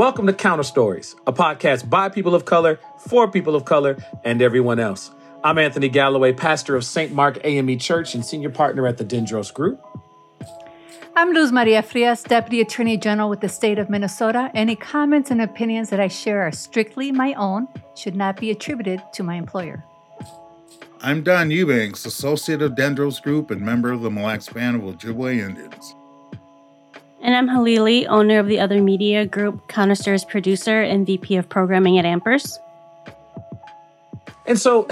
Welcome to Counter Stories, a podcast by people of color, for people of color, and everyone else. I'm Anthony Galloway, pastor of St. Mark AME Church and senior partner at the Dendros Group. I'm Luz Maria Frias, Deputy Attorney General with the state of Minnesota. Any comments and opinions that I share are strictly my own, should not be attributed to my employer. I'm Don Eubanks, Associate of Dendros Group and member of the Mille Lacs Band of Ojibwe Indians. And I'm Halili, owner of the Other Media Group, Counterstories producer, and VP of Programming at Ampers. And so,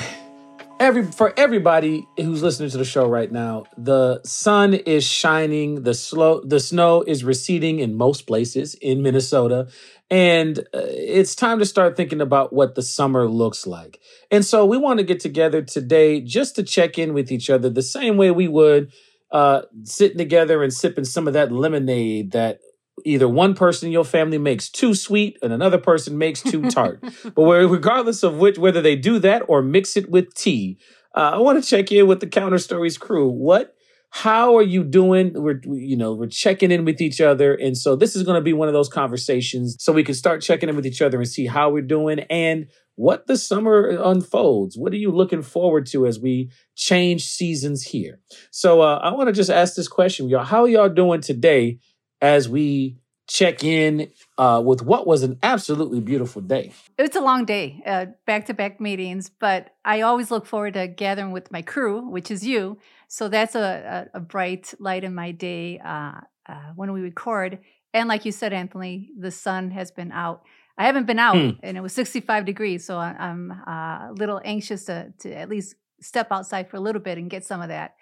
every for everybody who's listening to the show right now, the sun is shining, the slow the snow is receding in most places in Minnesota, and uh, it's time to start thinking about what the summer looks like. And so, we want to get together today just to check in with each other the same way we would uh, sitting together and sipping some of that lemonade that either one person in your family makes too sweet and another person makes too tart. but where, regardless of which, whether they do that or mix it with tea, uh, I want to check in with the Counter Stories crew. What? How are you doing? We're, you know, we're checking in with each other. And so this is going to be one of those conversations so we can start checking in with each other and see how we're doing and what the summer unfolds. What are you looking forward to as we change seasons here? So uh, I want to just ask this question, y'all. How are y'all doing today as we check in uh, with what was an absolutely beautiful day? It's a long day, back to back meetings, but I always look forward to gathering with my crew, which is you. So that's a, a, a bright light in my day uh, uh, when we record. And like you said, Anthony, the sun has been out. I haven't been out, hmm. and it was 65 degrees, so I'm uh, a little anxious to to at least step outside for a little bit and get some of that.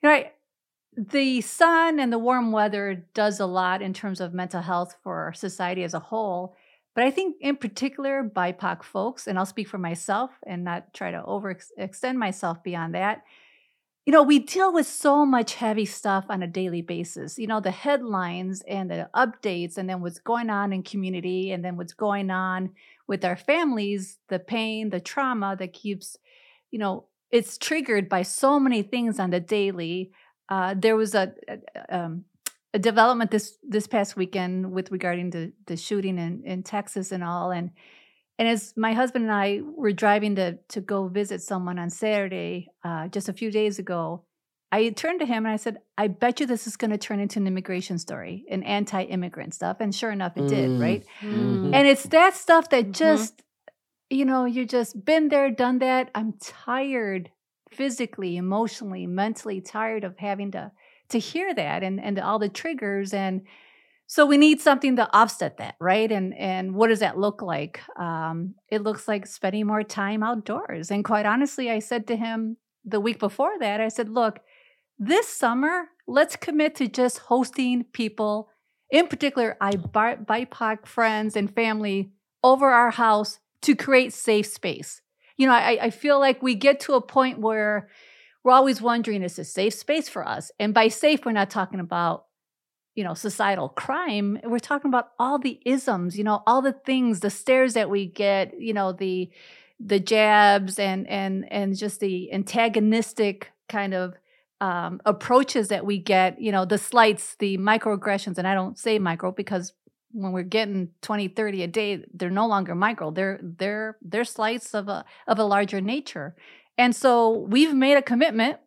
You know, I, the sun and the warm weather does a lot in terms of mental health for society as a whole. But I think, in particular, BIPOC folks, and I'll speak for myself and not try to overextend myself beyond that. You know, we deal with so much heavy stuff on a daily basis. You know, the headlines and the updates, and then what's going on in community, and then what's going on with our families, the pain, the trauma that keeps, you know, it's triggered by so many things on the daily uh, there was a, a, um, a, development this this past weekend with regarding the the shooting in, in Texas and all, and and as my husband and I were driving to to go visit someone on Saturday, uh, just a few days ago, I turned to him and I said, "I bet you this is going to turn into an immigration story, an anti-immigrant stuff." And sure enough, it mm. did, right? Mm-hmm. And it's that stuff that mm-hmm. just, mm-hmm. you know, you just been there, done that. I'm tired physically, emotionally, mentally tired of having to to hear that and and all the triggers and so we need something to offset that, right? And and what does that look like? Um, it looks like spending more time outdoors. And quite honestly, I said to him the week before that, I said, "Look, this summer, let's commit to just hosting people, in particular, I BIPOC friends and family over our house to create safe space you know, I, I feel like we get to a point where we're always wondering, is this safe space for us? And by safe, we're not talking about, you know, societal crime. We're talking about all the isms, you know, all the things, the stares that we get, you know, the the jabs and and and just the antagonistic kind of um, approaches that we get, you know, the slights, the microaggressions, and I don't say micro because when we're getting 20 30 a day they're no longer micro they're they're they're slights of a of a larger nature and so we've made a commitment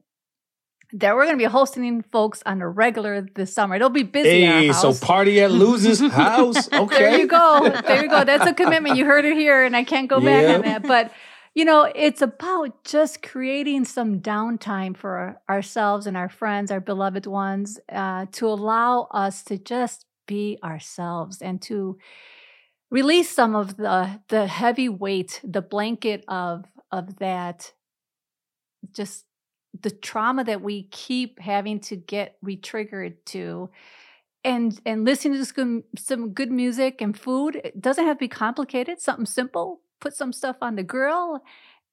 that we're going to be hosting folks on a regular this summer. It'll be busy. Hey, so party at Luz's house. Okay. there you go. There you go. That's a commitment. You heard it here, and I can't go back on that. But you know, it's about just creating some downtime for ourselves and our friends, our beloved ones, uh, to allow us to just be ourselves and to release some of the the heavy weight the blanket of of that just the trauma that we keep having to get retriggered to and and listening to some, some good music and food it doesn't have to be complicated something simple put some stuff on the grill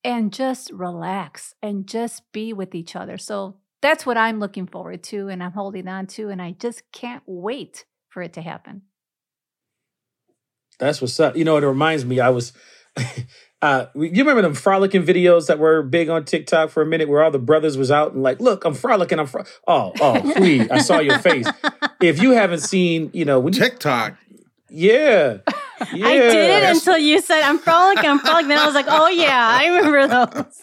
and just relax and just be with each other so that's what i'm looking forward to and i'm holding on to and i just can't wait for it to happen. That's what's up. You know, it reminds me, I was, uh, you remember them frolicking videos that were big on TikTok for a minute where all the brothers was out and like, look, I'm frolicking. I'm fro-. Oh, oh, please. I saw your face. If you haven't seen, you know, when TikTok. Yeah. Yeah. I did it until you said I'm frolicking, I'm frolicking. Then I was like, oh yeah, I remember those.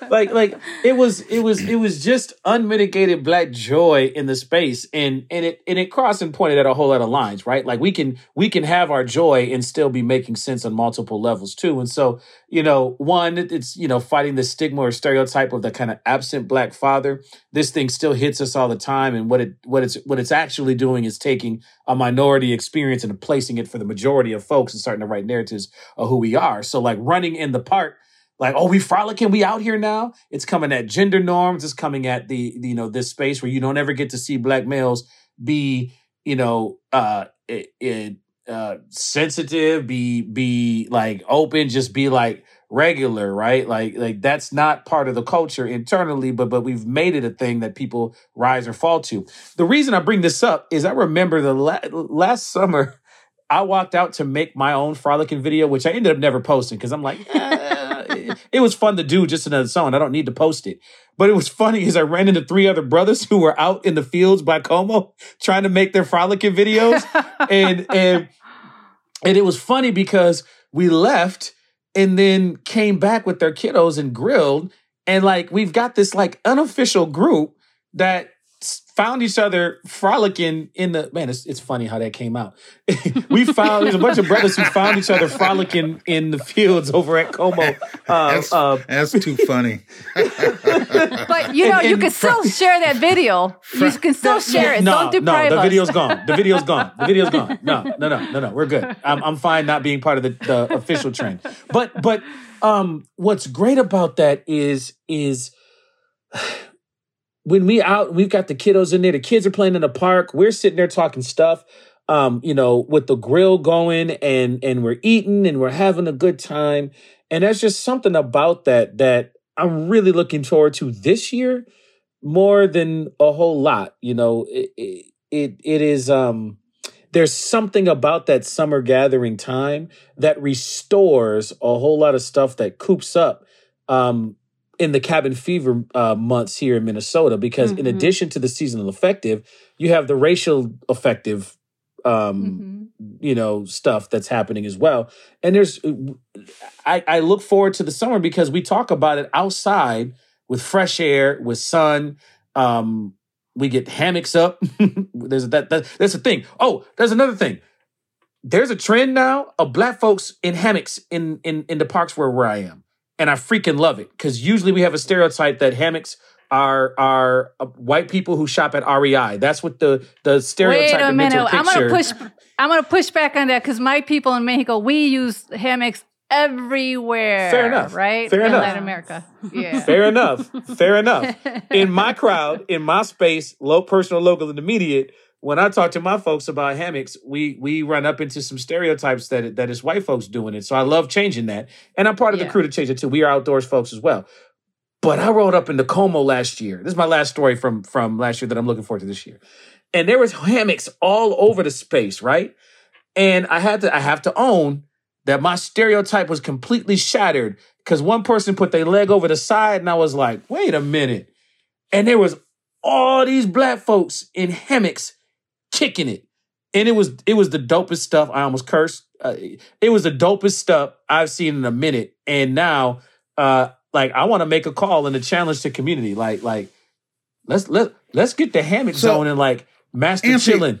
like like it was it was it was just unmitigated black joy in the space and and it and it crossed and pointed at a whole lot of lines right like we can we can have our joy and still be making sense on multiple levels too and so you know one it's you know fighting the stigma or stereotype of the kind of absent black father this thing still hits us all the time and what it what it's what it's actually doing is taking a minority experience and placing it for the majority of folks and starting to write narratives of who we are. So like running in the park like oh we frolicking we out here now? It's coming at gender norms. It's coming at the, you know this space where you don't ever get to see black males be you know uh it, it uh sensitive be be like open just be like regular right like like that's not part of the culture internally but but we've made it a thing that people rise or fall to the reason i bring this up is i remember the la- last summer I walked out to make my own frolicking video, which I ended up never posting because I'm like, eh, it, was fun to do just another song. I don't need to post it. But it was funny as I ran into three other brothers who were out in the fields by Como trying to make their frolicking videos. and and and it was funny because we left and then came back with their kiddos and grilled. And like we've got this like unofficial group that found each other frolicking in the man. It's, it's funny how that came out. we found there's a bunch of brothers who found each other frolicking in the fields over at Como. Uh, That's, uh, that's too funny. But you know, And- you and can still share that video. You can still share it. No, Don't deprive no, the us. video's gone. The video's gone. The video's gone. No, no, no, no, no. We're good. I'm, I'm fine not being part of the, the official trend. But, but, um, what's great about that is, is when we out, we've got the kiddos in there. The kids are playing in the park. We're sitting there talking stuff. Um, you know, with the grill going and and we're eating and we're having a good time. And there's just something about that that I'm really looking forward to this year more than a whole lot. You know, it, it, it is um there's something about that summer gathering time that restores a whole lot of stuff that coops up um in the cabin fever uh, months here in Minnesota because in Mhm. addition to the seasonal affective, you have the racial affective um Mhm. you know stuff that's happening as well. And there's I, I look forward to the summer because we talk about it outside with fresh air with sun um we get hammocks up. There's that, that that's the thing. Oh there's another thing. There's a trend now of black folks in hammocks in in in the parks where where i am and i freaking love it because usually we have a stereotype that hammocks are are uh, white people who shop at rei that's what the the stereotype Wait a minute. I'm gonna push. I'm gonna push back on that because my people in Mexico we use hammocks everywhere. Fair enough. Right. Fair in enough. Latin America. Yeah. Fair enough. Fair enough. In my crowd, in my space, low personal, local, and immediate, when I talk to my folks about hammocks, we we run up into some stereotypes that that is white folks doing it. So I love changing that, and I'm part of Yeah. the crew to change it too. We are outdoors folks as well. But I rolled up into Como last year. This is my last story from from last year that I'm looking forward to this year. And there was hammocks all over the space, right? And I had to I have to own that my stereotype was completely shattered because one person put their leg over the side and I was like, wait a minute. And there was all these black folks in hammocks kicking it. And it was it was the dopest stuff. I almost cursed. Uh, it was the dopest stuff I've seen in a minute. And now uh like I want to make a call and a challenge to community. Like like let's let let's get the hammock So, zone and like master Anthony- chilling.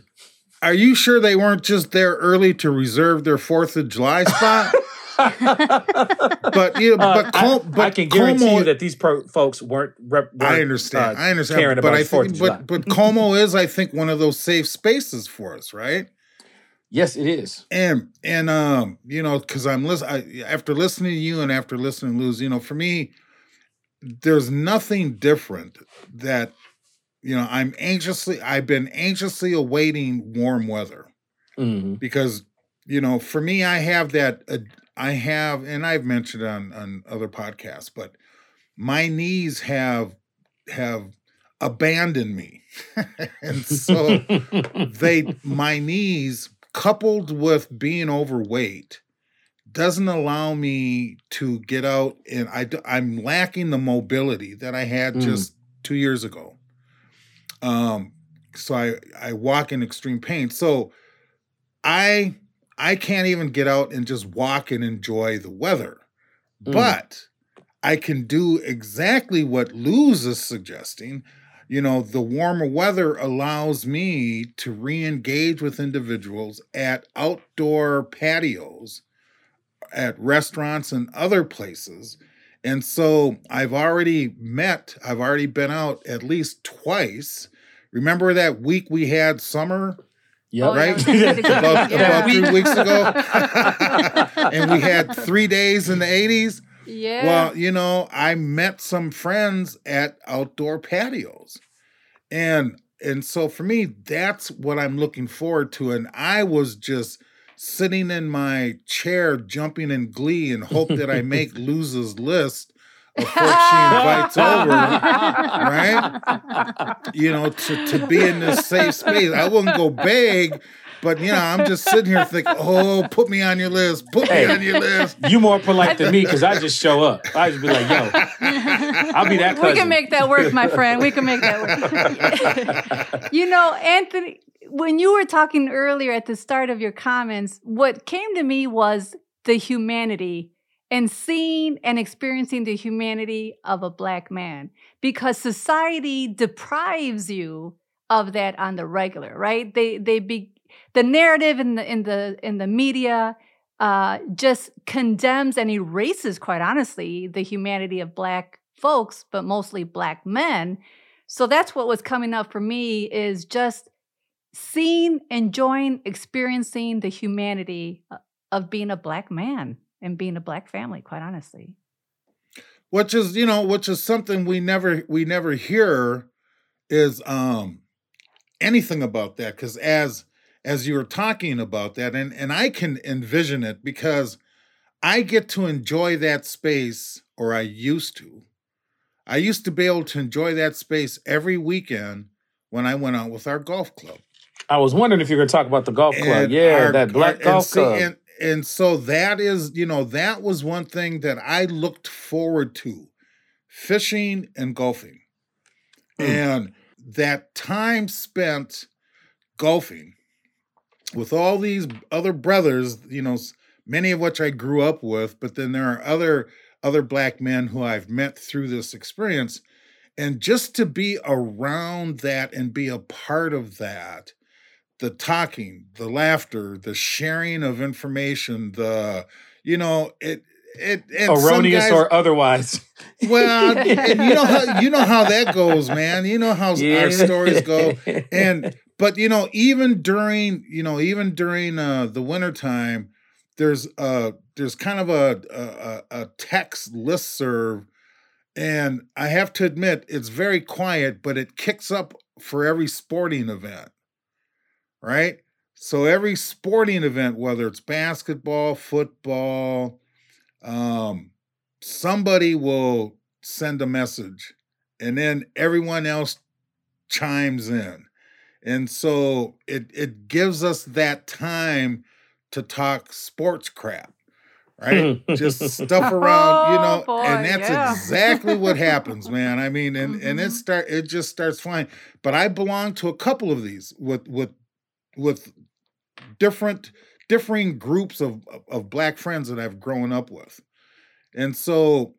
Are you sure they weren't just there early to reserve their Fourth of July spot? but you know, Uh, but, Col- I, but I can guarantee Como, you that these pro- folks weren't. Rep, weren't I understand. uh, I understand. Caring but about I the Fourth think, but but Como is, I think, one of those safe spaces for us, right? yes, it is. And and um, you know, because I'm listening after listening to you and after listening to Luz, you know, for me, there's nothing different that you know. I'm anxiously, I've been anxiously awaiting warm weather hmm because you know, for me, I have that. Uh, I have, and I've mentioned on on other podcasts, but my knees have have abandoned me, and so they my knees coupled with being overweight doesn't allow me to get out and I, i'm lacking the mobility that I had Mm. just 2 years ago. Um so I I walk in extreme pain. So I I can't even get out and just walk and enjoy the weather. Mm. But I can do exactly what Luz is suggesting. You know, the warmer weather allows me to re engage with individuals at outdoor patios, at restaurants, and other places. And so I've already met, I've already been out at least twice. Remember that week we had summer? Yep. Oh, yeah. Right? about, Yeah. about three weeks ago. and we had three days in the 80s. Yeah. Well, you know, I met some friends at outdoor patios. And and so for me, that's what I'm looking forward to. And I was just sitting in my chair, jumping in glee, and hope that I make Luz's list of folks she invites over, right? You know, to, to be in this safe space. I wouldn't go big, but you know, I'm just sitting here thinking, oh, put me on your list, put Hey. me on your list. You more polite than me because I just show up. I just be like, yo, I'll be that we can make that work, my friend. We can make that work. you know, Anthony, when you were talking earlier at the start of your comments, what came to me was the humanity and seeing and experiencing the humanity of a black man because society deprives you of that on the regular, right? They they be the narrative in the in the in the media uh, just condemns and erases, quite honestly, the humanity of black folks, but mostly black men. So that's what was coming up for me is just seeing, enjoying, experiencing the humanity uh, of being a black man and being a black family, quite honestly. which is you know which is something we never we never hear is um anything about that because as as you were talking about that and and i can envision it because i get to enjoy that space or i used to i used to be able to enjoy that space every weekend when i went out with our golf club I was wondering if you were going to talk about the golf club. and Yeah, our- that black our- and golf see- club. And, and so that is, you know, that was one thing that I looked forward to fishing and golfing. Mm. And that time spent golfing with all these other brothers, you know, many of which I grew up with, but then there are other other black men who I've met through this experience. And just to be around that and be a part of that, the talking, the laughter, the sharing of information, the you know, it it Erroneous guys- or otherwise. well, and you know how you know how that goes, man. You know how our stories go. And but you know, even during you know, even during uh, the wintertime, there's uh there's kind of a a, a- a text listserv, and I have to admit it's very quiet, but it kicks up for every sporting event, right? So every sporting event, whether it's basketball, football, um, somebody will send a message, and then everyone else chimes in. And so it it gives us that time to talk sports crap, right? Just stuff around, you Oh, know, boy, and that's yeah. exactly what happens, man. I mean, and and it Mhm. start it just starts flying. But I belong to a couple of these with with with different differing groups of of- black friends that I've grown up with. And so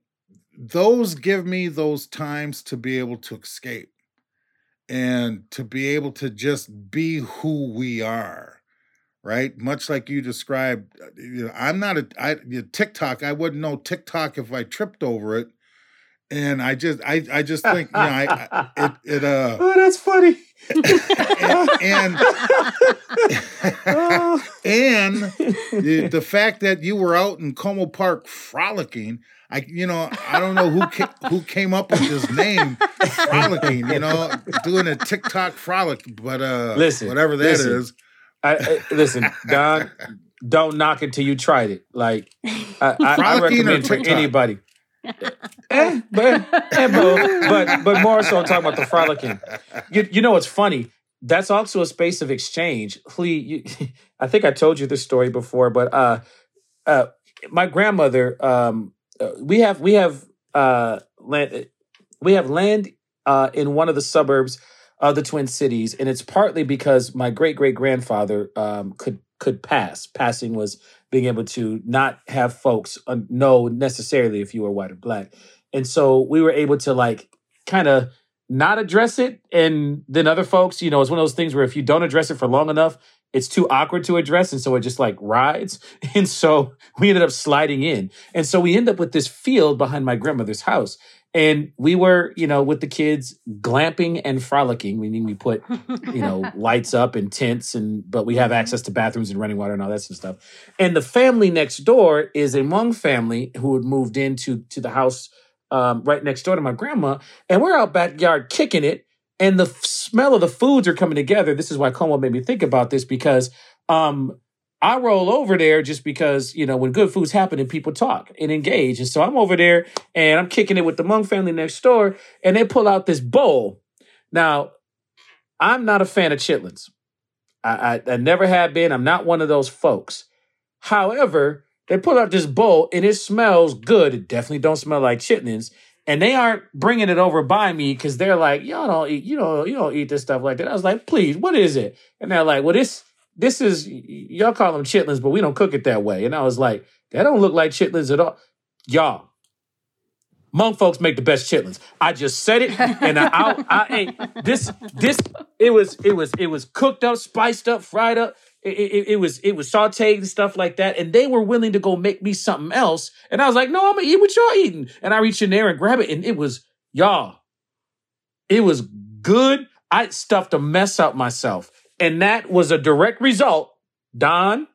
those give me those times to be able to escape and to be able to just be who we are right much like you described uh, you know i'm not a I, you know, tiktok i wouldn't know tiktok if i tripped over it and i just i i just think you know i, I it it uh oh, that's funny. And Oh. and the, the fact that you were out in Como Park frolicking, I you know I don't know who ca- who came up with this name, frolicking. You know, doing a TikTok frolic, but uh, Listen, whatever that is. listen. I, I, listen, Don, don't knock it till you tried it. Like I, I, I Frolicking or recommend for TikTok? anybody. eh, but, eh, both. but but more so I'm talking about the frolicking. You, you know what's funny? That's also a space of exchange. Lee, you, I think I told you this story before, but uh, uh, my grandmother, um, uh, we have we have uh, land, we have land uh, in one of the suburbs of the Twin Cities, and it's partly because my great great grandfather um, could could pass. Passing was being able to not have folks uh, know necessarily if you were white or black. And so we were able to like kind of not address it. And then other folks, you know, it's one of those things where if you don't address it for long enough, it's too awkward to address. And so it just like rides. And so we ended up sliding in. And so we end up with this field behind my grandmother's house. And we were, you know, with the kids glamping and frolicking, meaning we put, you know, lights up and tents and but we have access to bathrooms and running water and all that sort of stuff. And the family next door is a Hmong family who had moved into to the house um, right next door to my grandma, and we're out backyard kicking it, and the f- smell of the foods are coming together. This is why Como made me think about this because um, I roll over there just because you know when good foods happen and people talk and engage, and so I'm over there and I'm kicking it with the Hmong family next door, and they pull out this bowl. Now, I'm not a fan of chitlins. I, I, I never have been. I'm not one of those folks. However, they pull out this bowl and it smells good. It definitely don't smell like chitlins. And they aren't bringing it over by me because they're like, y'all don't eat, you know, you don't eat this stuff like that. I was like, please, what is it? And they're like, well, this, this is y'all call them chitlins, but we don't cook it that way. And I was like, that don't look like chitlins at all, y'all. Hmong folks make the best chitlins. I just said it, and I, I, I ate this. This it was it was it was cooked up, spiced up, fried up. It, it, it was it was sauteed and stuff like that, and they were willing to go make me something else. And I was like, "No, I'm gonna eat what y'all eating." And I reached in there and grab it, and it was y'all. It was good. I stuffed a mess up myself, and that was a direct result. Don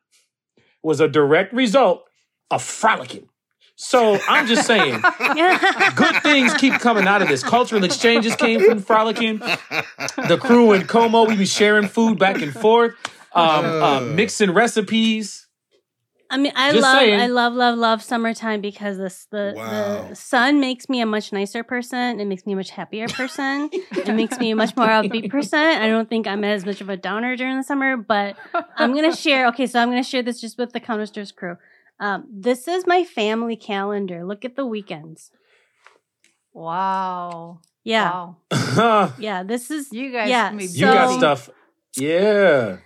was a direct result of frolicking. So I'm just saying, good things keep coming out of this. Cultural exchanges came from frolicking. The crew in Como, we be sharing food back and forth um, uh, mixing recipes. I mean, I Just love, saying. I love, love, love summertime because this the Wow. the sun makes me a much nicer person. It makes me a much happier person. it makes me a much more upbeat person. I don't think I'm as much of a downer during the summer, but I'm gonna share. Okay, so I'm gonna share this just with the Counter Stories crew. Um, this is my family calendar. Look at the weekends. Wow. Yeah, Wow. yeah. This is You guys Yeah, can be you got stuff. Yeah.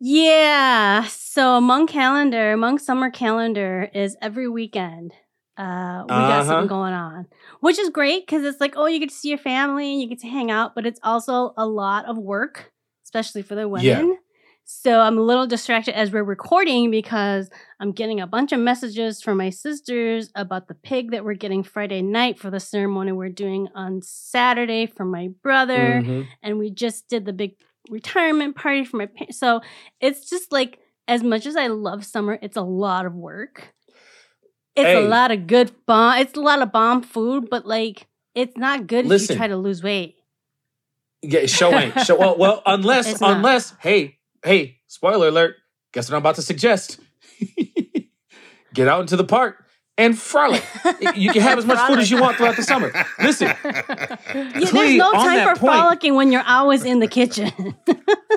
Yeah. So Hmong calendar, Hmong summer calendar is every weekend. Uh, we got Uh-huh. something going on, which is great because it's like, oh, you get to see your family and you get to hang out, but it's also a lot of work, especially for the women. Yeah. So I'm a little distracted as we're recording because I'm getting a bunch of messages from my sisters about the pig that we're getting Friday night for the ceremony we're doing on Saturday for my brother Mhm. and we just did the big retirement party for my parents. So it's just like as much as I love summer, it's a lot of work. It's Hey. a lot of good bomb. It's a lot of bomb food, but like it's not good if you try to lose weight. Yeah, show ain't. Show well, well unless It's not. unless hey, hey, spoiler alert. Guess what I'm about to suggest? Get out into the park and frolic. you can have as much food as you want throughout the summer. Listen, Yeah, there's no time for point- frolicking when you're always in the kitchen.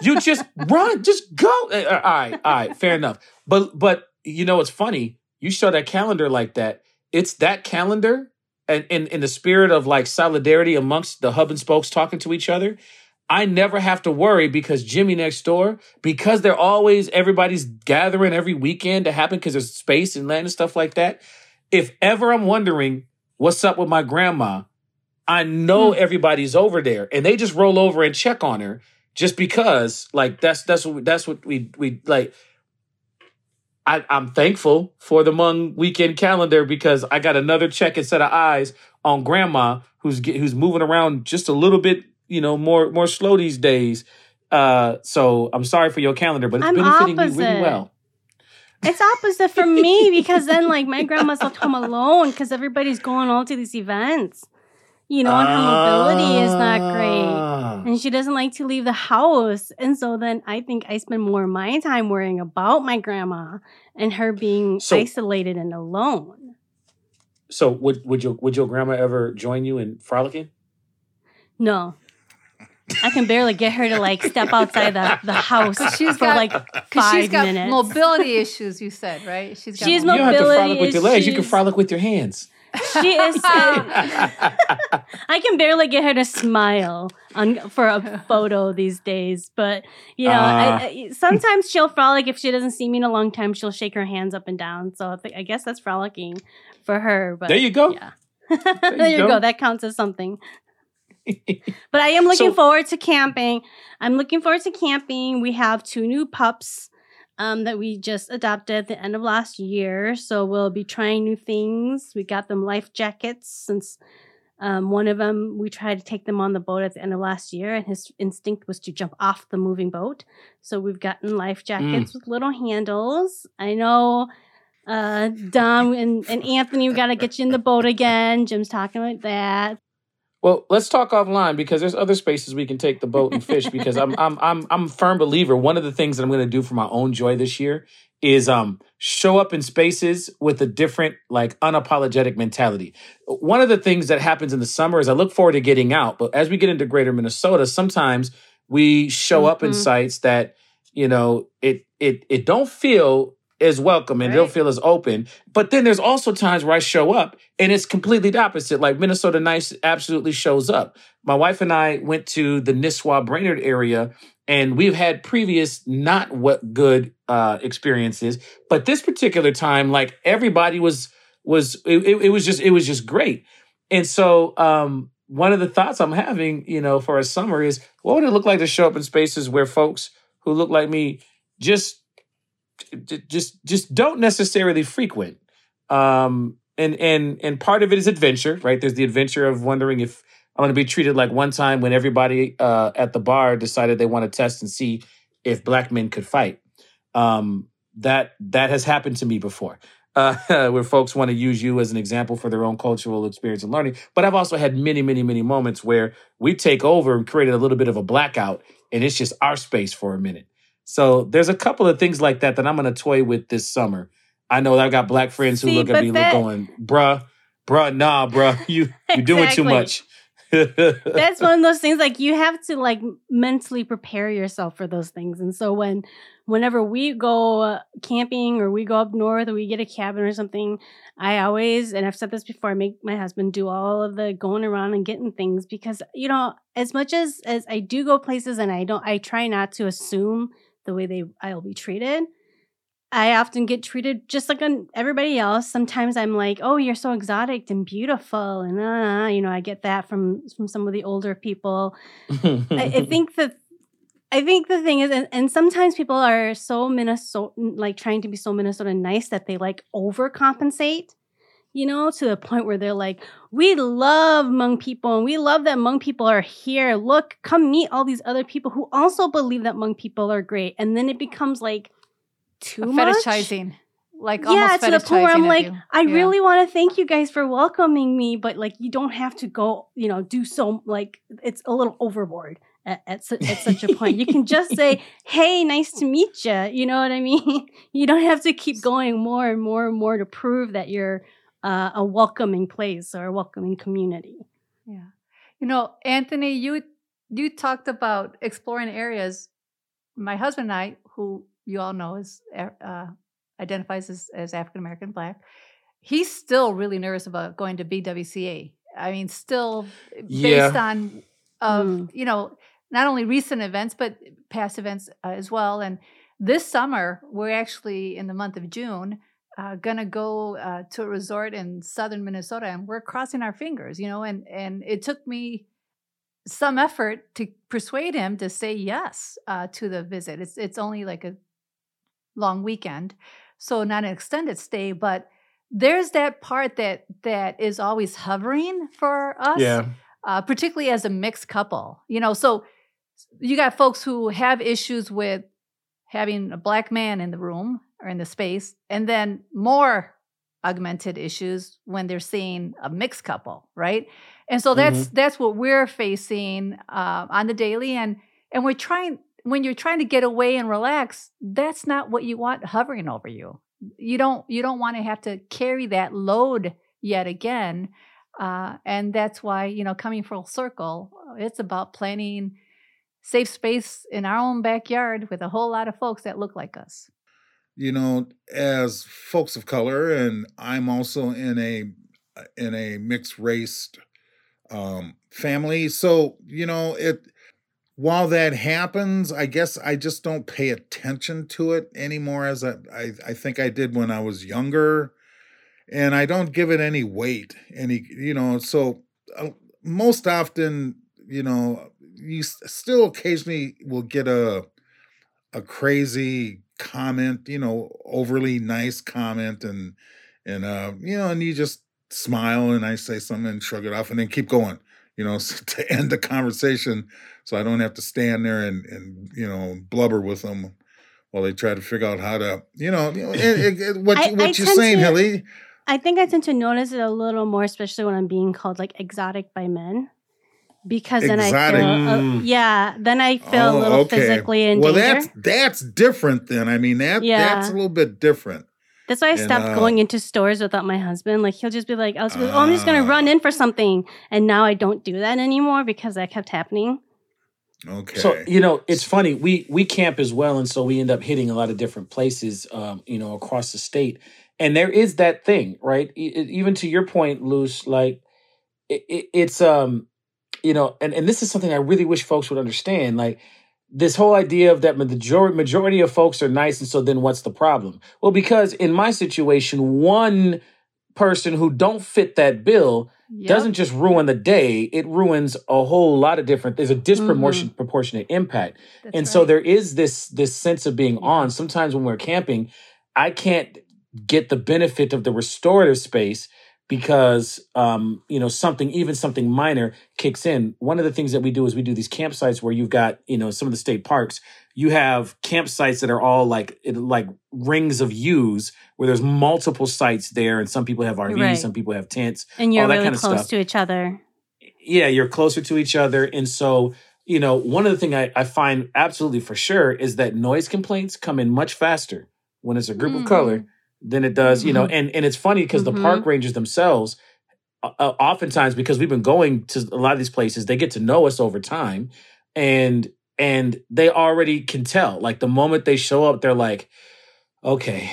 you just run, just go. Uh, All right, all right, fair enough. But but you know it's funny. You show that calendar like that. It's that calendar, and in in the spirit of like solidarity amongst the hub and spokes talking to each other. I never have to worry because Jimmy next door, because they're always everybody's gathering every weekend to happen because there's space and land and stuff like that. If ever I'm wondering what's up with my grandma, I know everybody's over there and they just roll over and check on her just because like that's that's what that's what we we like I, I'm thankful for the Hmong weekend calendar because I got another check and set of eyes on grandma who's get, who's moving around just a little bit, you know, more more slow these days. Uh, so I'm sorry for your calendar, but it's I'm benefiting me really well. It's opposite for me because then like my grandma's left home alone because everybody's going all to these events. You know, and her mobility is not great. Ah. and she doesn't like to leave the house. And so then I think I spend more of my time worrying about my grandma and her being So- isolated and alone. So would would your would your grandma ever join you in frolicking? No. I can barely get her to like step outside the, the house she's for got- like Because five she's got minutes. mobility issues, you said, right? She's got She's You don't have to Mobility frolic with your legs. You can issues. frolic with your hands. She is. I can barely get her to smile on for a photo these days. But you know, Ah. I, I, sometimes she'll frolic if she doesn't see me in a long time. She'll shake her hands up and down. So I, think, I guess that's frolicking for her. But there you go. yeah, there, you go. go. That counts as something. But I am looking So- forward to camping. I'm looking forward to camping. We have two new pups um, that we just adopted at the end of last year. So we'll be trying new things. We got them life jackets since um, one of them, we tried to take them on the boat at the end of last year, and his instinct was to jump off the moving boat. So we've gotten life jackets with little handles. I know. Uh, Don and, and Anthony, we got to get you in the boat again. Jim's talking about that. Well, let's talk offline because there's other spaces we can take the boat and fish. Because I'm I'm I'm I'm a firm believer. One of the things that I'm going to do for my own joy this year is um show up in spaces with a different like unapologetic mentality. One of the things that happens in the summer is I look forward to getting out, but as we get into greater Minnesota, sometimes we show up in Mhm. sites that you know it it it don't feel as welcome and Right. feel as open. But then there's also times where I show up and it's completely the opposite. Like Minnesota Nice absolutely shows up. My wife and I went to the Nisswa Brainerd area and we've had previous not what good uh experiences, but this particular time, like everybody was was it, it, was just it was just great. And so um one of the thoughts I'm having, you know, for a summer is what would it look like to show up in spaces where folks who look like me just just just don't necessarily frequent. Um, and and and part of it is adventure, right? There's the adventure of wondering if I'm going to be treated like one time when everybody uh, at the bar decided they want to test and see if black men could fight. Um, that that has happened to me before. Uh, where folks want to use you as an example for their own cultural experience and learning. But I've also had many, many, many moments where we take over and created a little bit of a blackout, and it's just our space for a minute. So there's a couple of things like that that I'm going to toy with this summer. I know that I've got black friends who See, look at me that- going, "Bruh, bruh, nah, bruh, you you doing too much." that's one of those things like you have to like mentally prepare yourself for those things and so when whenever we go camping or we go up north or we get a cabin or something i always and i've said this before i make my husband do all of the going around and getting things because you know as much as as i do go places and i don't i try not to assume the way they i'll be treated I often get treated just like on everybody else. Sometimes I'm like, "Oh, you're so exotic and beautiful," and uh, you know, I get that from from some of the older people. I, I think that I think the thing is, and, and sometimes people are so Minnesota, like trying to be so Minnesota nice that they like overcompensate. You know, to the point where they're like, "We love Hmong people, and we love that Hmong people are here. Look, come meet all these other people who also believe that Hmong people are great." And then it becomes like too much fetishizing. Like yeah, to the point where I'm like, you. I Yeah. really want to thank you guys for welcoming me, but like, you don't have to go, you know, do so like it's a little overboard at at, su- at such a point. You can just say, "Hey, nice to meet you." You know what I mean? You don't have to keep going more and more and more to prove that you're uh, a welcoming place or a welcoming community. Yeah. You know, Anthony, you you talked about exploring areas. My husband and I, who you all know is uh, identifies as, as African American Black, he's still really nervous about going to BWCA. I mean, still Yeah. based on of Mm. you know not only recent events but past events uh, as well. And this summer, we're actually in the month of June uh, gonna go uh, to a resort in southern Minnesota, and we're crossing our fingers, you know. And and it took me some effort to persuade him to say yes uh, to the visit. It's it's only like a long weekend, so not an extended stay, but there's that part that that is always hovering for us yeah. uh, particularly as a mixed couple. You know, so you got folks who have issues with having a black man in the room or in the space, and then more augmented issues when they're seeing a mixed couple, right? And so that's that's what we're facing uh, on the daily, and and we're trying when you're trying to get away and relax. That's not what you want hovering over you. You don't you don't want to have to carry that load yet again. Uh, and that's why, you know, coming full circle, it's about planning safe space in our own backyard with a whole lot of folks that look like us. You know, as folks of color, and I'm also in a uh, in a mixed race um, family. So you know it. While that happens, I guess I just don't pay attention to it anymore as I, I, I think I did when I was younger, and I don't give it any weight. Any you know so uh, most often you know you still occasionally will get a a crazy comment, you know, overly nice comment and and uh you know and you just smile and I say something and shrug it off and then keep going, you know, so to end the conversation so I don't have to stand there and and you know blubber with them while they try to figure out how to, you know, you know it, it, it- what I- you- what I you're saying, to- Hilly. I think I tend to notice it a little more, especially when I'm being called like exotic by men. Because then Exotic. I feel, uh, Mm. yeah, then I feel a little physically in well, danger. that's that's different then. I mean that that's a little bit different. That's why I And, stopped uh, going into stores without my husband. Like he'll just be like, I was, oh, I'm just gonna Ah. run in for something, and now I don't do that anymore because that kept happening. Okay. So you know, it's funny. We we camp as well, and so we end up hitting a lot of different places, um, you know, across the state. And there is that thing, right? E- even to your point, Luz, like it, it, it's um, you know, and and this is something I really wish folks would understand, like. This whole idea of that majority majority of folks are nice, and so then what's the problem? Well, because in my situation, one person who don't fit that bill Yep. doesn't just ruin the day; it ruins a whole lot of different. There's a mm-hmm. disproportionate proportionate impact, That's and so there is this this sense of being on. Sometimes when we're camping, I can't get the benefit of the restorative space because um, you know something even something minor kicks in. One of the things that we do is we do these campsites where you've got you know some of the state parks. You have campsites that are all like it, like rings of U's where there's multiple sites there, and some people have RVs, Right. some people have tents And you're all that really kind of close stuff. to each other. yeah, you're closer to each other. And so, you know, one of the things I, I find absolutely for sure is that noise complaints come in much faster when it's a group of color than it does, you know, and, and it's funny because Mhm. the park rangers themselves, uh, uh, oftentimes because we've been going to a lot of these places, they get to know us over time and, and they already can tell like the moment they show up, they're like, okay,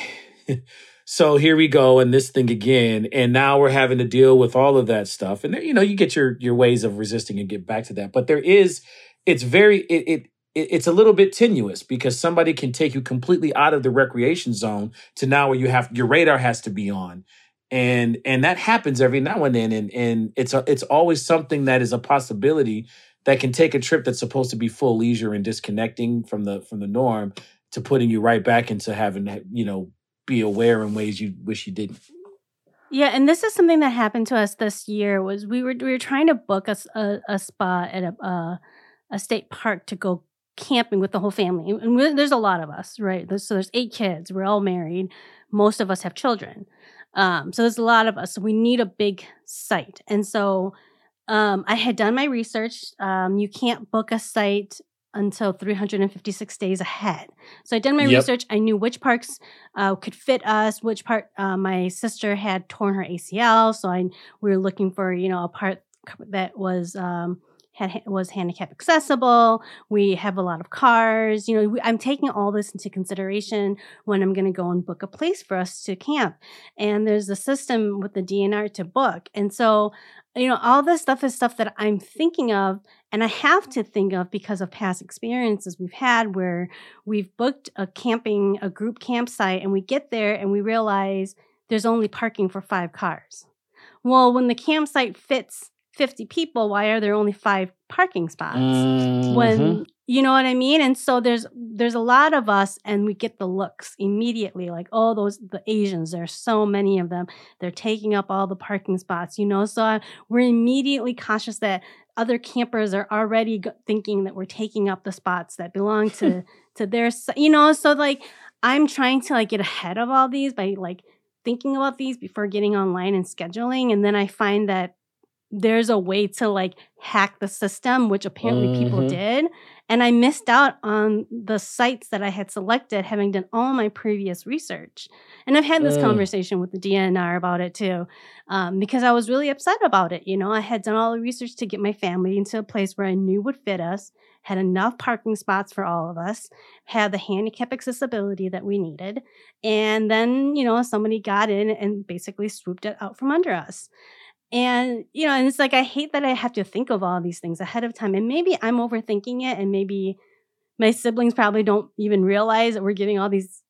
so here we go and this thing again and now we're having to deal with all of that stuff and there, you know you get your your ways of resisting and get back to that but there is it's very it it- it's a little bit tenuous because somebody can take you completely out of the recreation zone to now where you have your radar has to be on and and that happens every now and then and and it's a, it's always something that is a possibility that can take a trip that's supposed to be full leisure and disconnecting from the from the norm to putting you right back into having you know be aware in ways you wish you didn't. Yeah, and this is something that happened to us this year. Was we were we were trying to book a a spot at a uh, a state park to go camping with the whole family, and we, there's a lot of us, right? There's, so there's eight kids. We're all married. Most of us have children, um, so there's a lot of us. So we need a big site, and so um, I had done my research. Um, you can't book a site until 356 days ahead. So I did my Yep. research. I knew which parks uh, could fit us, which part uh, my sister had torn her ACL. So I we were looking for you know a part that was um, had was handicap accessible. We have a lot of cars. You know, we, I'm taking all this into consideration when I'm going to go and book a place for us to camp. And there's a system with the DNR to book, and so you know all this stuff is stuff that I'm thinking of and I have to think of because of past experiences we've had where we've booked a camping, a group campsite, and we get there and we realize there's only parking for five cars. Well, when the campsite fits 50 people, why are there only five parking spots? Mm-hmm. When you know what I mean? And so there's there's a lot of us and we get the looks immediately like, oh, those the Asians, there's so many of them. They're taking up all the parking spots, you know. So I, we're immediately conscious that other campers are already thinking that we're taking up the spots that belong to to their you know so like i'm trying to like get ahead of all these by like thinking about these before getting online and scheduling and then i find that there's a way to like hack the system which apparently people Mhm. did and i missed out on the sites that i had selected having done all my previous research and i've had this Mm. conversation with the dnr about it too um, because I was really upset about it. You know, I had done all the research to get my family into a place where I knew would fit us, had enough parking spots for all of us, had the handicap accessibility that we needed. And then, you know, somebody got in and basically swooped it out from under us. And, you know, and it's like, I hate that I have to think of all these things ahead of time. And maybe I'm overthinking it. And maybe my siblings probably don't even realize that we're getting all these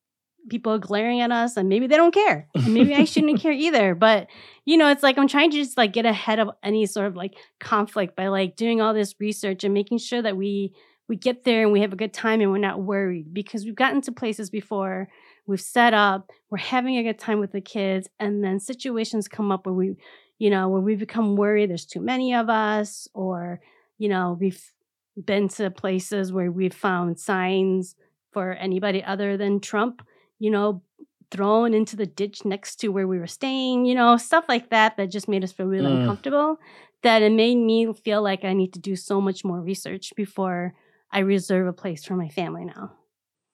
people glaring at us and maybe they don't care and maybe i shouldn't care either but you know it's like i'm trying to just like get ahead of any sort of like conflict by like doing all this research and making sure that we we get there and we have a good time and we're not worried because we've gotten to places before we've set up we're having a good time with the kids and then situations come up where we you know where we become worried there's too many of us or you know we've been to places where we've found signs for anybody other than trump you know, thrown into the ditch next to where we were staying, you know, stuff like that that just made us feel really Mm. uncomfortable. That it made me feel like I need to do so much more research before I reserve a place for my family now.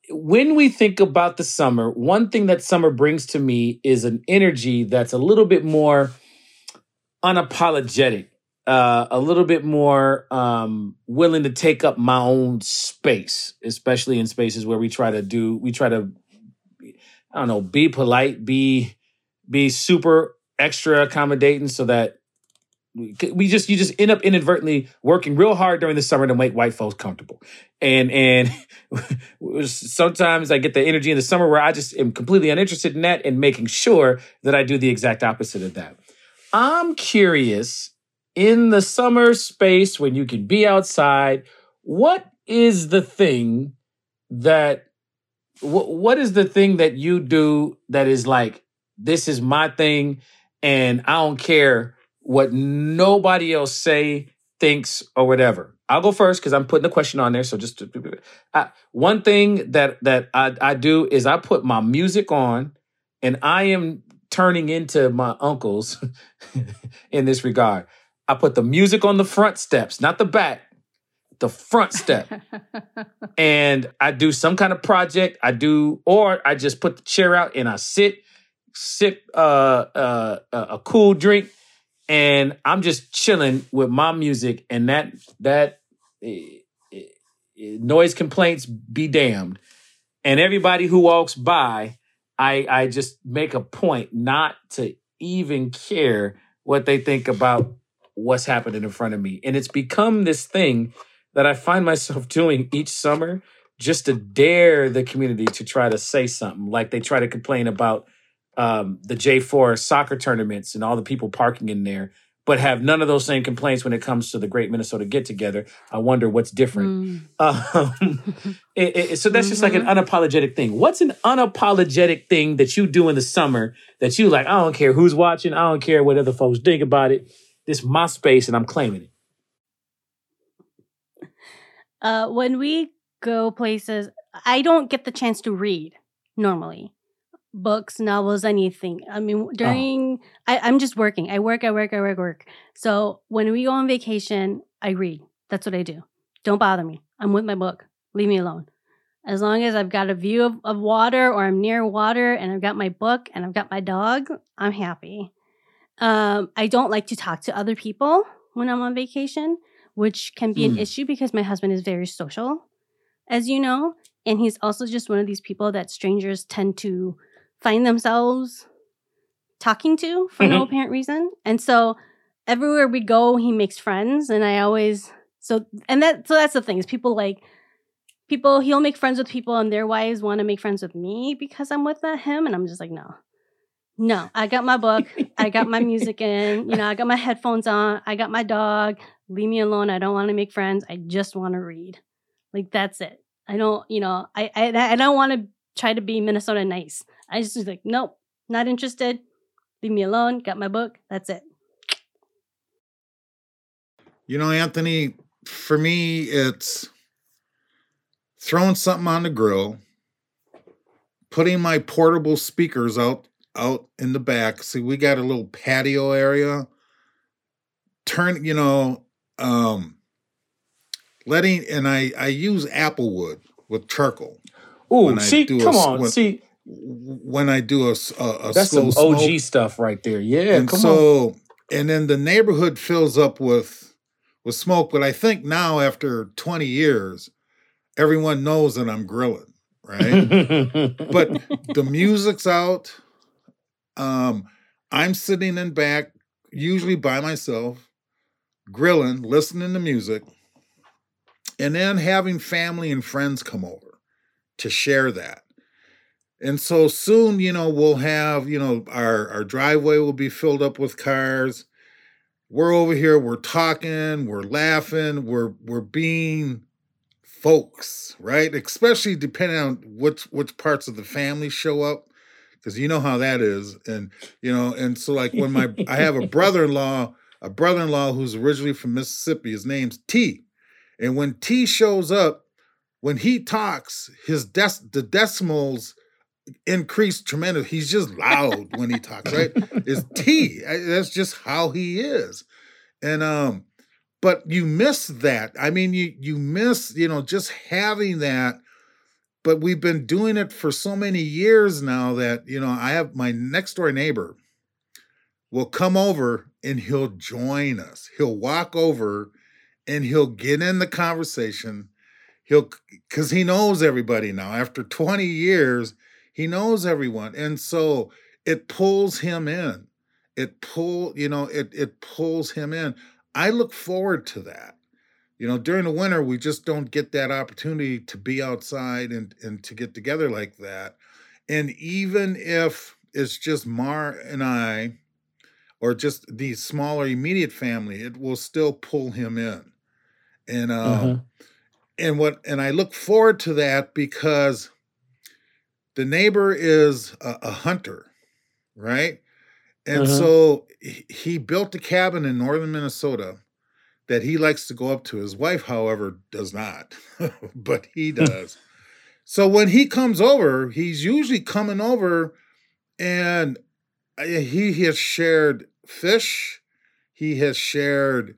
when we think about the summer, one thing that summer brings to me is an energy that's a little bit more unapologetic, uh, a little bit more um, willing to take up my own space, especially in spaces where we try to do, we try to, I don't know, be polite, be be super extra accommodating, so that we just you just end up inadvertently working real hard during the summer to make white folks comfortable and and sometimes I get the energy in the summer where I just am completely uninterested in that and making sure that I do the exact opposite of that. I'm curious in the summer space when you can be outside, what is the thing that wh- what is the thing that you do that is like this is my thing and I don't care what nobody else say thinks or whatever. I'll go first because I'm putting the question on there. So just I, one thing that that I, I do is I put my music on, and I am turning into my uncles in this regard. I put the music on the front steps, not the back, the front step, and I do some kind of project. I do, or I just put the chair out and I sit, sip uh, uh, a cool drink and I'm just chilling with my music, and that that eh, eh, eh, noise complaints be damned. And everybody who walks by, I I just make a point not to even care what they think about what's happening in front of me, and it's become this thing that I find myself doing each summer just to dare the community to try to say something, like they try to complain about um, the J4 soccer tournaments and all the people parking in there, but have none of those same complaints when it comes to the Great Minnesota Get Together. I wonder what's different. Mm. Um, it- it- so that's just like an unapologetic thing. What's an unapologetic thing that you do in the summer that you like? I don't care who's watching. I don't care what other folks think about it. This is my space and I'm claiming it. Uh, when we go places, I don't get the chance to read normally. Books, novels, anything. I mean, during I, I'm just working. I work, I work, I work, work. So when we go on vacation, I read. That's what I do. Don't bother me. I'm with my book. Leave me alone. As long as I've got a view of, of water or I'm near water and I've got my book and I've got my dog, I'm happy. Um, I don't like to talk to other people when I'm on vacation, which can be an Hmm. issue because my husband is very social, as you know. And he's also just one of these people that strangers tend to find themselves talking to for no Mhm. apparent reason. And so everywhere we go, he makes friends. And I always, so, and that, so that's the thing is people like, people, he'll make friends with people and their wives want to make friends with me because I'm with him. And I'm just like, no, no, I got my book. I got my music in. You know, I got my headphones on. I got my dog. Leave me alone. I don't want to make friends. I just want to read. Like that's it. I don't, you know, I I, I don't want to try to be Minnesota nice. I just was like, nope, not interested. Leave me alone. Got my book. That's it. You know, Anthony, for me, it's throwing something on the grill, putting my portable speakers out out in the back. See, we got a little patio area. Turn, you know, um letting and I I use applewood with charcoal Oh, see, do a come on, when- see, when I do a, a, a that's some OG smoke. stuff right there. Yeah, and come on. so and then the neighborhood fills up with with smoke. But I think now, after 20 years, everyone knows that I'm grilling, right? but the music's out. Um, I'm sitting in back, usually by myself, grilling, listening to music, and then having family and friends come over to share that. And so soon, you know, we'll have, you know, our, our driveway will be filled up with cars. We're over here, we're talking, we're laughing, we're we're being folks, right? Especially depending on which which parts of the family show up. Because you know how that is. And you know, and so like when my I have a brother-in-law, a brother-in-law who's originally from Mississippi, his name's T. And when T shows up, when he talks, his des- the decimals increase tremendous. He's just loud when he talks, right? It's T. That's just how he is. And um, but you miss that. I mean, you you miss, you know, just having that. But we've been doing it for so many years now that, you know, I have my next door neighbor will come over and he'll join us. He'll walk over and he'll get in the conversation. He'll because he knows everybody now. After 20 years, he knows everyone. And so it pulls him in. It pull, you know, it it pulls him in. I look forward to that. You know, during the winter, we just don't get that opportunity to be outside and, and to get together like that. And even if it's just Mar and I, or just the smaller immediate family, it will still pull him in. And um, Mhm. and what and I look forward to that because the neighbor is a, a hunter, right? And Mhm. so he, built a cabin in northern Minnesota that he likes to go up to. His wife, however, does not, but he does. so when he comes over, he's usually coming over and uh, he has shared fish, he has shared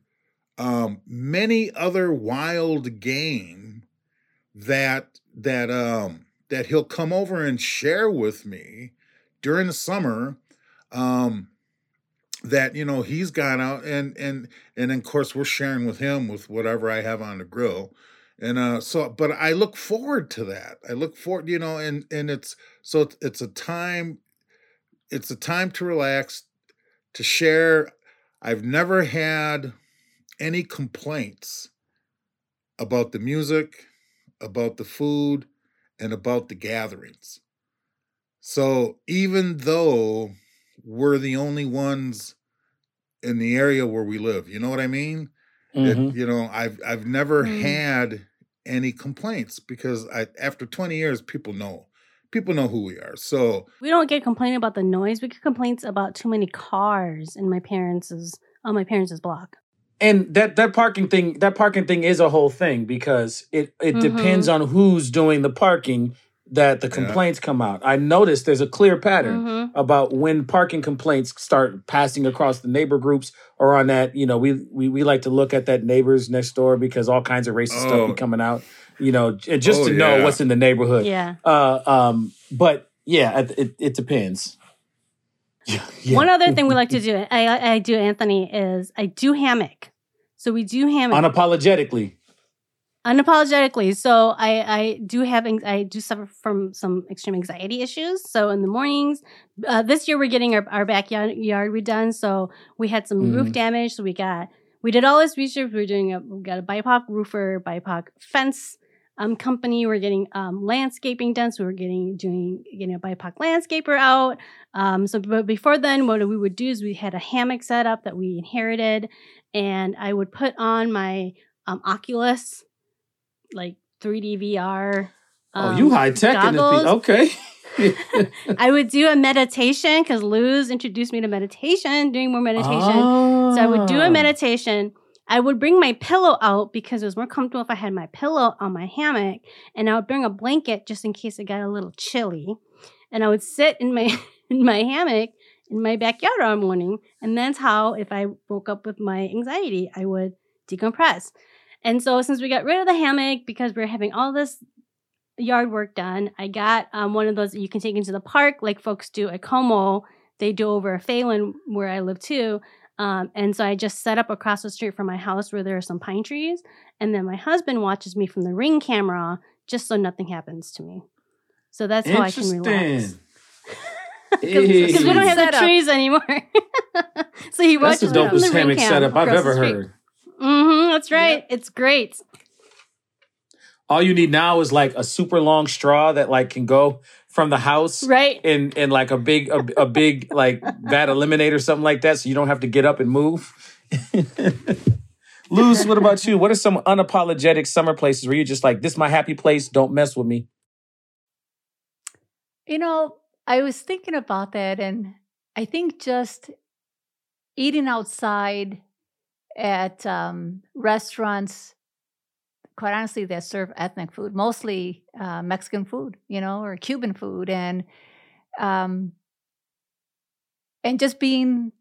um, many other wild game that that um that he'll come over and share with me during the summer um that you know he's gone out and and and of course we're sharing with him with whatever I have on the grill. And uh so but I look forward to that. I look forward you know and and it's so it's, it's a time it's a time to relax to share. I've never had any complaints about the music about the food and about the gatherings. So even though we're the only ones in the area where we live, you know what I mean? It- Mhm. you know, I've I've never Mm. had any complaints because I after 20 years people know. People know who we are. So We don't get complaint about the noise. We get complaints about too many cars in my parents' on my parents' block. And that that parking thing that parking thing is a whole thing because it it Mhm. depends on who's doing the parking that the Yeah. complaints come out. I noticed there's a clear pattern Mhm. about when parking complaints start passing across the neighbor groups or on that, you know, we we, we like to look at that neighbors next door because all kinds of racist stuff Oh. be coming out, you know, just Oh, to know yeah. what's in the neighborhood. Yeah. Uh um but yeah, it it, it depends. Yeah, yeah. One other thing we like to do, I, I I do, Anthony, is I do hammock. So we do hammock unapologetically. unapologetically. So I I do have I do suffer from some extreme anxiety issues. So in the mornings, uh, this year we're getting our, our backyard yard redone. So we had some roof Mhm. damage. So we got we did all this research. We're doing a we got a BIPOC roofer, BIPOC fence. Um, company. We're getting um, landscaping done, so we're getting doing getting a BIPOC landscaper out. Um, so, but before then, what we would do is we had a hammock set up that we inherited, and I would put on my um, Oculus, like 3D VR. oh, you um, high tech in this Okay. I would do a meditation because Luz introduced me to meditation, doing more meditation. So I would do a Ah. meditation. I would bring my pillow out because it was more comfortable if I had my pillow on my hammock, and I would bring a blanket just in case it got a little chilly. And I would sit in my in my hammock in my backyard all morning, and that's how if I woke up with my anxiety, I would decompress. And so since we got rid of the hammock because we are having all this yard work done, I got um, one of those that you can take into the park, like folks do at Como. They do over at Phalen, where I live too Um, and so I just set up across the street from my house where there are some pine trees. And then my husband watches me from the ring camera just so nothing happens to me. So that's how I can relax. Because we don't have the trees anymore. so he watches the me from the dopest ring hammock setup I've ever heard. Mm-hmm, that's right. It's great. All you need now is like a super long straw that like can go from the house Right. And in like a big a, a big like vat eliminate or something like that, so you don't have to get up and move. Luz, what about you? What are some unapologetic summer places where you're just like, this is my happy place, don't mess with me? You know, I was thinking about that, and I think just eating outside at um, restaurants, quite honestly, that serve ethnic food, mostly uh, Mexican food, you know, or Cuban food, and um, and just being.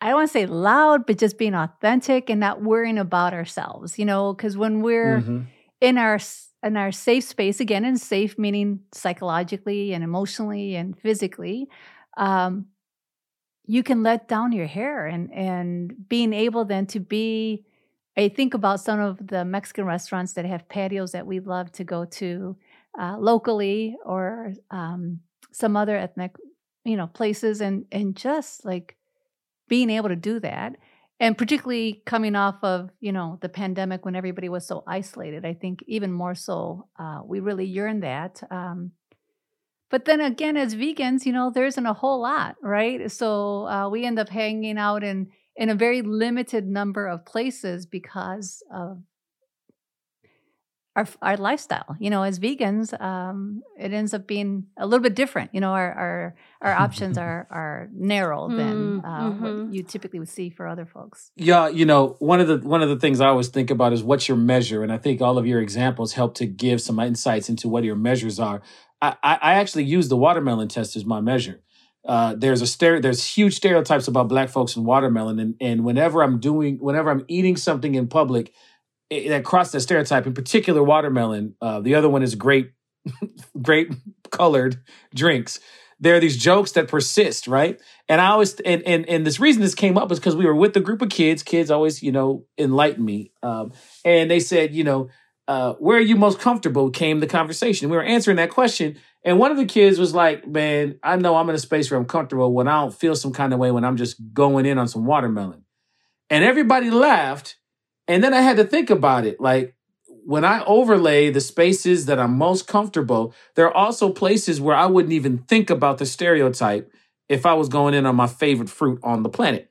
I don't want to say loud, but just being authentic and not worrying about ourselves, you know, because when we're Mhm. in our in our safe space again and safe meaning psychologically and emotionally and physically um, you can let down your hair and and being able then to be i think about some of the mexican restaurants that have patios that we love to go to uh, locally or um, some other ethnic you know places and and just like being able to do that and particularly coming off of you know the pandemic when everybody was so isolated i think even more so uh, we really yearn that um, but then again as vegans you know there isn't a whole lot right? So uh, we end up hanging out in in a very limited number of places because of our, our lifestyle you know as vegans um, it ends up being a little bit different you know our our, our options are are narrow than Mm, uh, mhm. what you typically would see for other folks Yeah, you know, one of the one of the things I always think about is what's your measure, and I think all of your examples help to give some insights into what your measures are. I, I, I actually use the watermelon test as my measure. Uh, there's a stere- there's huge stereotypes about black folks and watermelon, and and whenever I'm doing whenever I'm eating something in public that cross that stereotype, in particular watermelon. Uh, the other one is grape grape colored drinks. There are these jokes that persist, right? And I always and and and this reason this came up is because we were with a group of kids. Kids always, you know, enlighten me. Um, and they said, you know, uh, where are you most comfortable? Came the conversation. We were answering that question, and one of the kids was like, "Man, I know I'm in a space where I'm comfortable when I don't feel some kind of way when I'm just going in on some watermelon." And everybody laughed, and then I had to think about it, like when I overlay the spaces that I'm most comfortable, there are also places where I wouldn't even think about the stereotype if I was going in on my favorite fruit on the planet.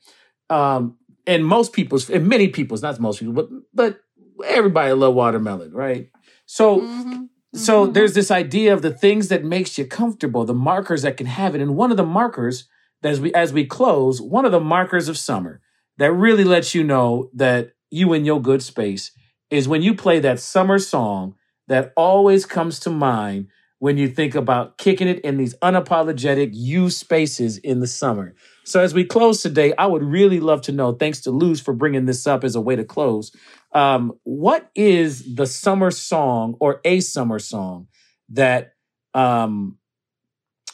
Um, and most people's, and many people's, not most people, but but everybody love watermelon, right? So Mhm. so Mhm. there's this idea of the things that makes you comfortable, the markers that can have it, and one of the markers that as we as we close, one of the markers of summer that really lets you know that you in your good space is when you play that summer song that always comes to mind when you think about kicking it in these unapologetic you spaces in the summer. So as we close today, I would really love to know, thanks to Luz for bringing this up as a way to close, um, what is the summer song or a summer song that um,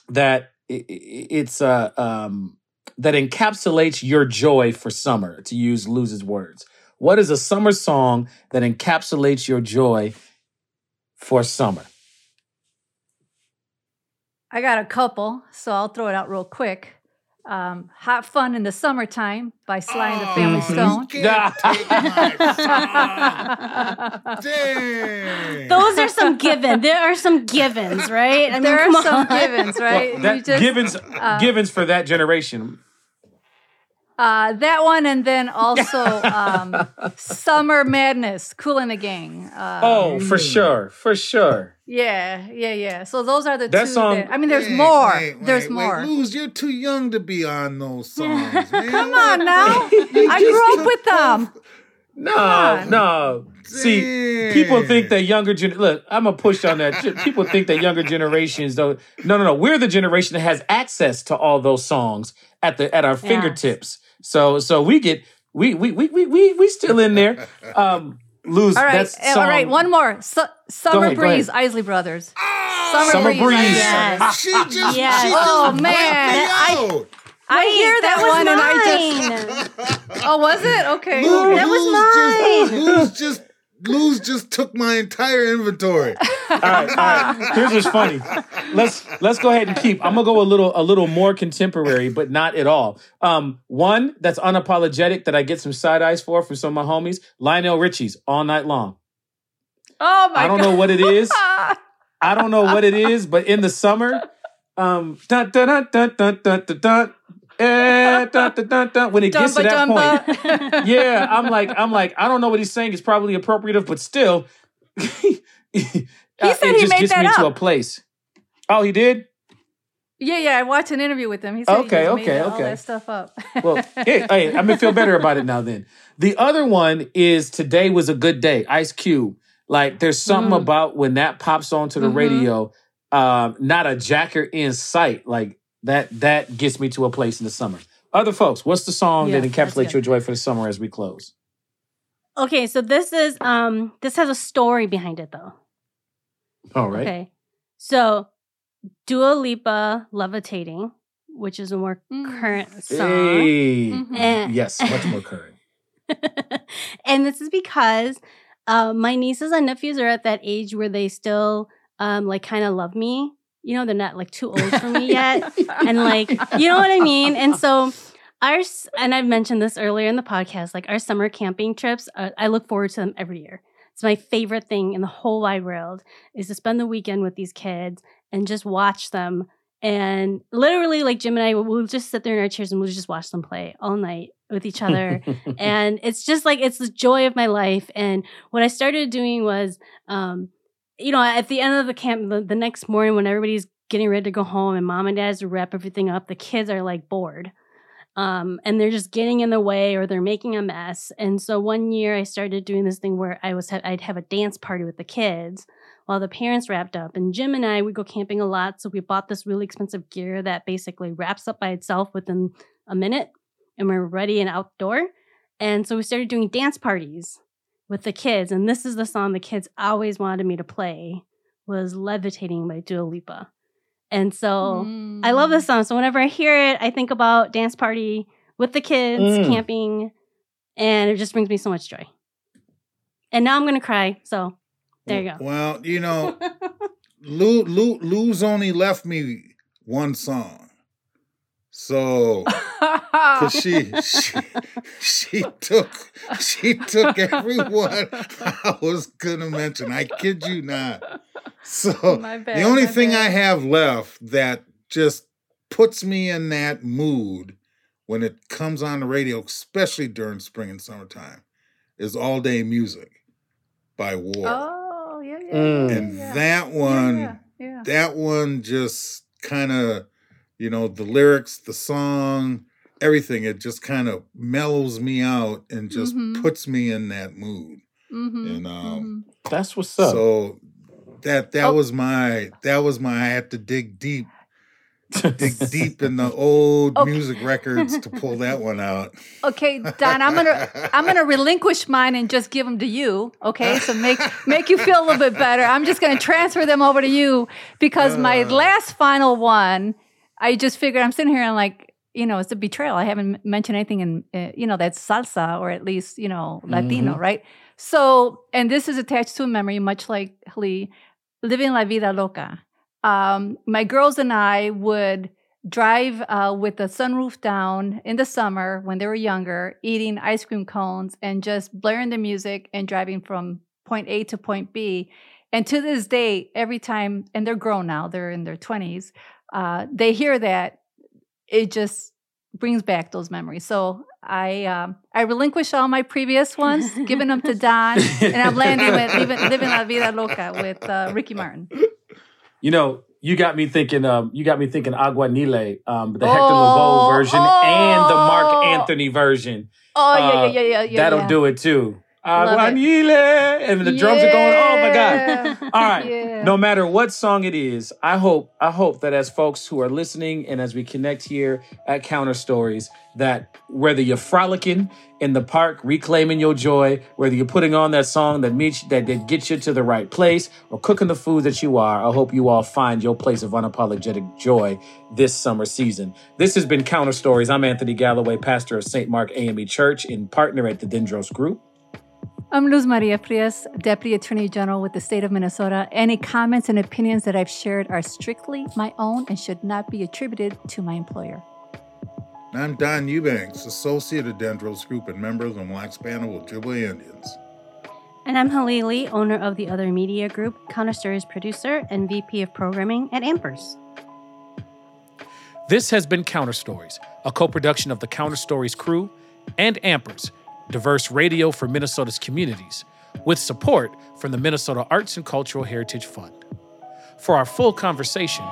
that it's uh, um, that encapsulates your joy for summer? To use Luz's words, what is a summer song that encapsulates your joy for summer? I got a couple, so I'll throw it out real quick. Um, Hot Fun in the Summertime by Sly and the Family Oh, Stone. Can't take my song. Dang. Those are some given. There are some givens, right? I mean, there come are some on. givens, right? Well, that You just- givens uh, givens for that generation. Uh, that one, and then also um, Summer Madness, Kool and the Gang. Uh, Oh, for sure, for sure. yeah, yeah, yeah. So those are the That two. song- that- I mean, there's Wait, more. wait, there's wait, more. Wait, Luz, you're too young to be on those songs, man. Come on now. I grew up with them. No, no. See, people think that younger gen. Look, I'm gonna push on that. People think that younger generations don't. No, no, no. We're the generation that has access to all those songs at the at our Yeah. fingertips. So, so we get we we we we we, we still in there. Um, lose. All right, That's uh, all right. One more. Su- Summer ahead, Breeze. Isley Brothers. Oh, Summer Summer Breeze. Breeze. Yes. She just, Yes. she just Oh, wiped man. me I- out. I Wait, hear that, was one and I mine. just. Oh, was it? Okay. Lou, That was mine. Just, Luz just Luz just took my entire inventory. all right, all right. Here's what's funny. Let's let's go ahead and keep. I'm gonna go a little a little more contemporary, but not at all. Um, one that's unapologetic that I get some side eyes for from some of my homies. Lionel Richie's all night long. Oh my! I don't God. know what it is. I don't know what it is, but in the summer, um, dun dun dun dun dun dun dun. dun eh, dun, dun, dun, when it gets to that point, yeah, I'm like, I'm like, I don't know what he's saying. It's probably appropriative, but still, he said he made gets that me to a place. Oh, he did. Yeah, yeah. I watched an interview with him. He said he Okay, made okay, all okay. that stuff up. Well, hey, hey, I'm gonna feel better about it now. Then the other one is "Today Was a Good Day." Ice Cube. Like, there's something Mm. about when that pops onto the Mhm. radio. Um, not a jacker in sight. Like that. That gets me to a place in the summer. Other folks, what's the song Yeah, that encapsulates your joy for the summer as we close? Okay, so this is um this has a story behind it though. All right. Okay. So Dua Lipa Levitating, which is a more Mm. current song. Hey. Mhm. And- Yes, much more current. and this is because uh, my nieces and nephews are at that age where they still um, like kind of love me. You know, they're not like too old for me yet. and like, you know what I mean? And so our, and I've mentioned this earlier in the podcast, like our summer camping trips, uh, I look forward to them every year. It's my favorite thing in the whole wide world is to spend the weekend with these kids and just watch them. And literally, like Jim and I, we'll just sit there in our chairs and we'll just watch them play all night with each other. And it's just like it's the joy of my life. And what i started doing was um you know at the end of the camp the, the next morning when everybody's getting ready to go home and mom and dad's to wrap everything up the kids are like bored um and they're just getting in the way or they're making a mess and so one year i started doing this thing where i was i'd have a dance party with the kids while the parents wrapped up and jim and i would go camping a lot so we bought this really expensive gear that basically wraps up by itself within a minute and we're ready and outdoor. And so we started doing dance parties with the kids. And this is the song the kids always wanted me to play was Levitating by Dua Lipa. And so I love Mm. this song. So whenever I hear it, I think about dance party with the kids, Mm. camping, and it just brings me so much joy. And now I'm gonna cry. So there you go. Well, you know, Lou, Lou, Luz only left me one song. So, cause she, she, she took, she took everyone I was gonna mention. I kid you not. So, My bad, the only thing bad. I have left that just puts me in that mood when it comes on the radio, especially during spring and summertime, is All Day Music by War. Oh yeah, yeah. Mm. yeah, and yeah. that one, Yeah, yeah. that one just kind of, you know, the lyrics, the song, everything, it just kind of mellows me out and just Mhm. puts me in that mood. Mhm, And um, That's what's up. so that that Oh. was my that was my I had to dig deep dig deep in the old Okay. music records to pull that one out. Okay, Don, I'm gonna I'm gonna relinquish mine and just give them to you. Okay, so make make you feel a little bit better. I'm just gonna transfer them over to you because my Uh. last final one, I just figured I'm sitting here and like. You know, it's a betrayal. I haven't mentioned anything in, uh, you know, that's salsa or at least, you know, Latino, right? So, and this is attached to a memory, much like Lee, living la vida loca. Um, my girls and I would drive uh, with the sunroof down in the summer when they were younger, eating ice cream cones and just blaring the music and driving from point A to point B. And to this day, every time, and they're grown now, they're in their 20s, uh, they hear that, it just brings back those memories. So I um, I relinquish all my previous ones, giving them to Don, and I'm landing with living, living la vida loca with uh, Ricky Martin. You know, you got me thinking. Um, you got me thinking Aguanile, um, the Oh, Hector Lavoe version and the Marc oh. Anthony version. Oh yeah, Uh, yeah, yeah, yeah, yeah. That'll yeah. do it too. Aguanile, and the drums are going. Oh my god! All right. Yeah. No matter what song it is, I hope I hope that as folks who are listening and as we connect here at Counter Stories, that whether you're frolicking in the park, reclaiming your joy, whether you're putting on that song that meets that, that gets you to the right place, or cooking the food that you are, I hope you all find your place of unapologetic joy this summer season. This has been Counter Stories. I'm Anthony Galloway, pastor of St. Mark AME Church and partner at the Dendros Group. I'm Luz Maria Frias, Deputy Attorney General with the state of Minnesota. Any comments and opinions that I've shared are strictly my own and should not be attributed to my employer. I'm Don Eubanks, Associate at Dendros Group and member of the Mille Lacs Ojibwe Indians. And I'm Halili, owner of the Other Media Group, Counter Stories producer, and VP of Programming at Ampers. This has been Counter Stories, a co production of the Counter Stories crew and Ampers, diverse radio for Minnesota's communities, with support from the Minnesota Arts and Cultural Heritage Fund. For our full conversation,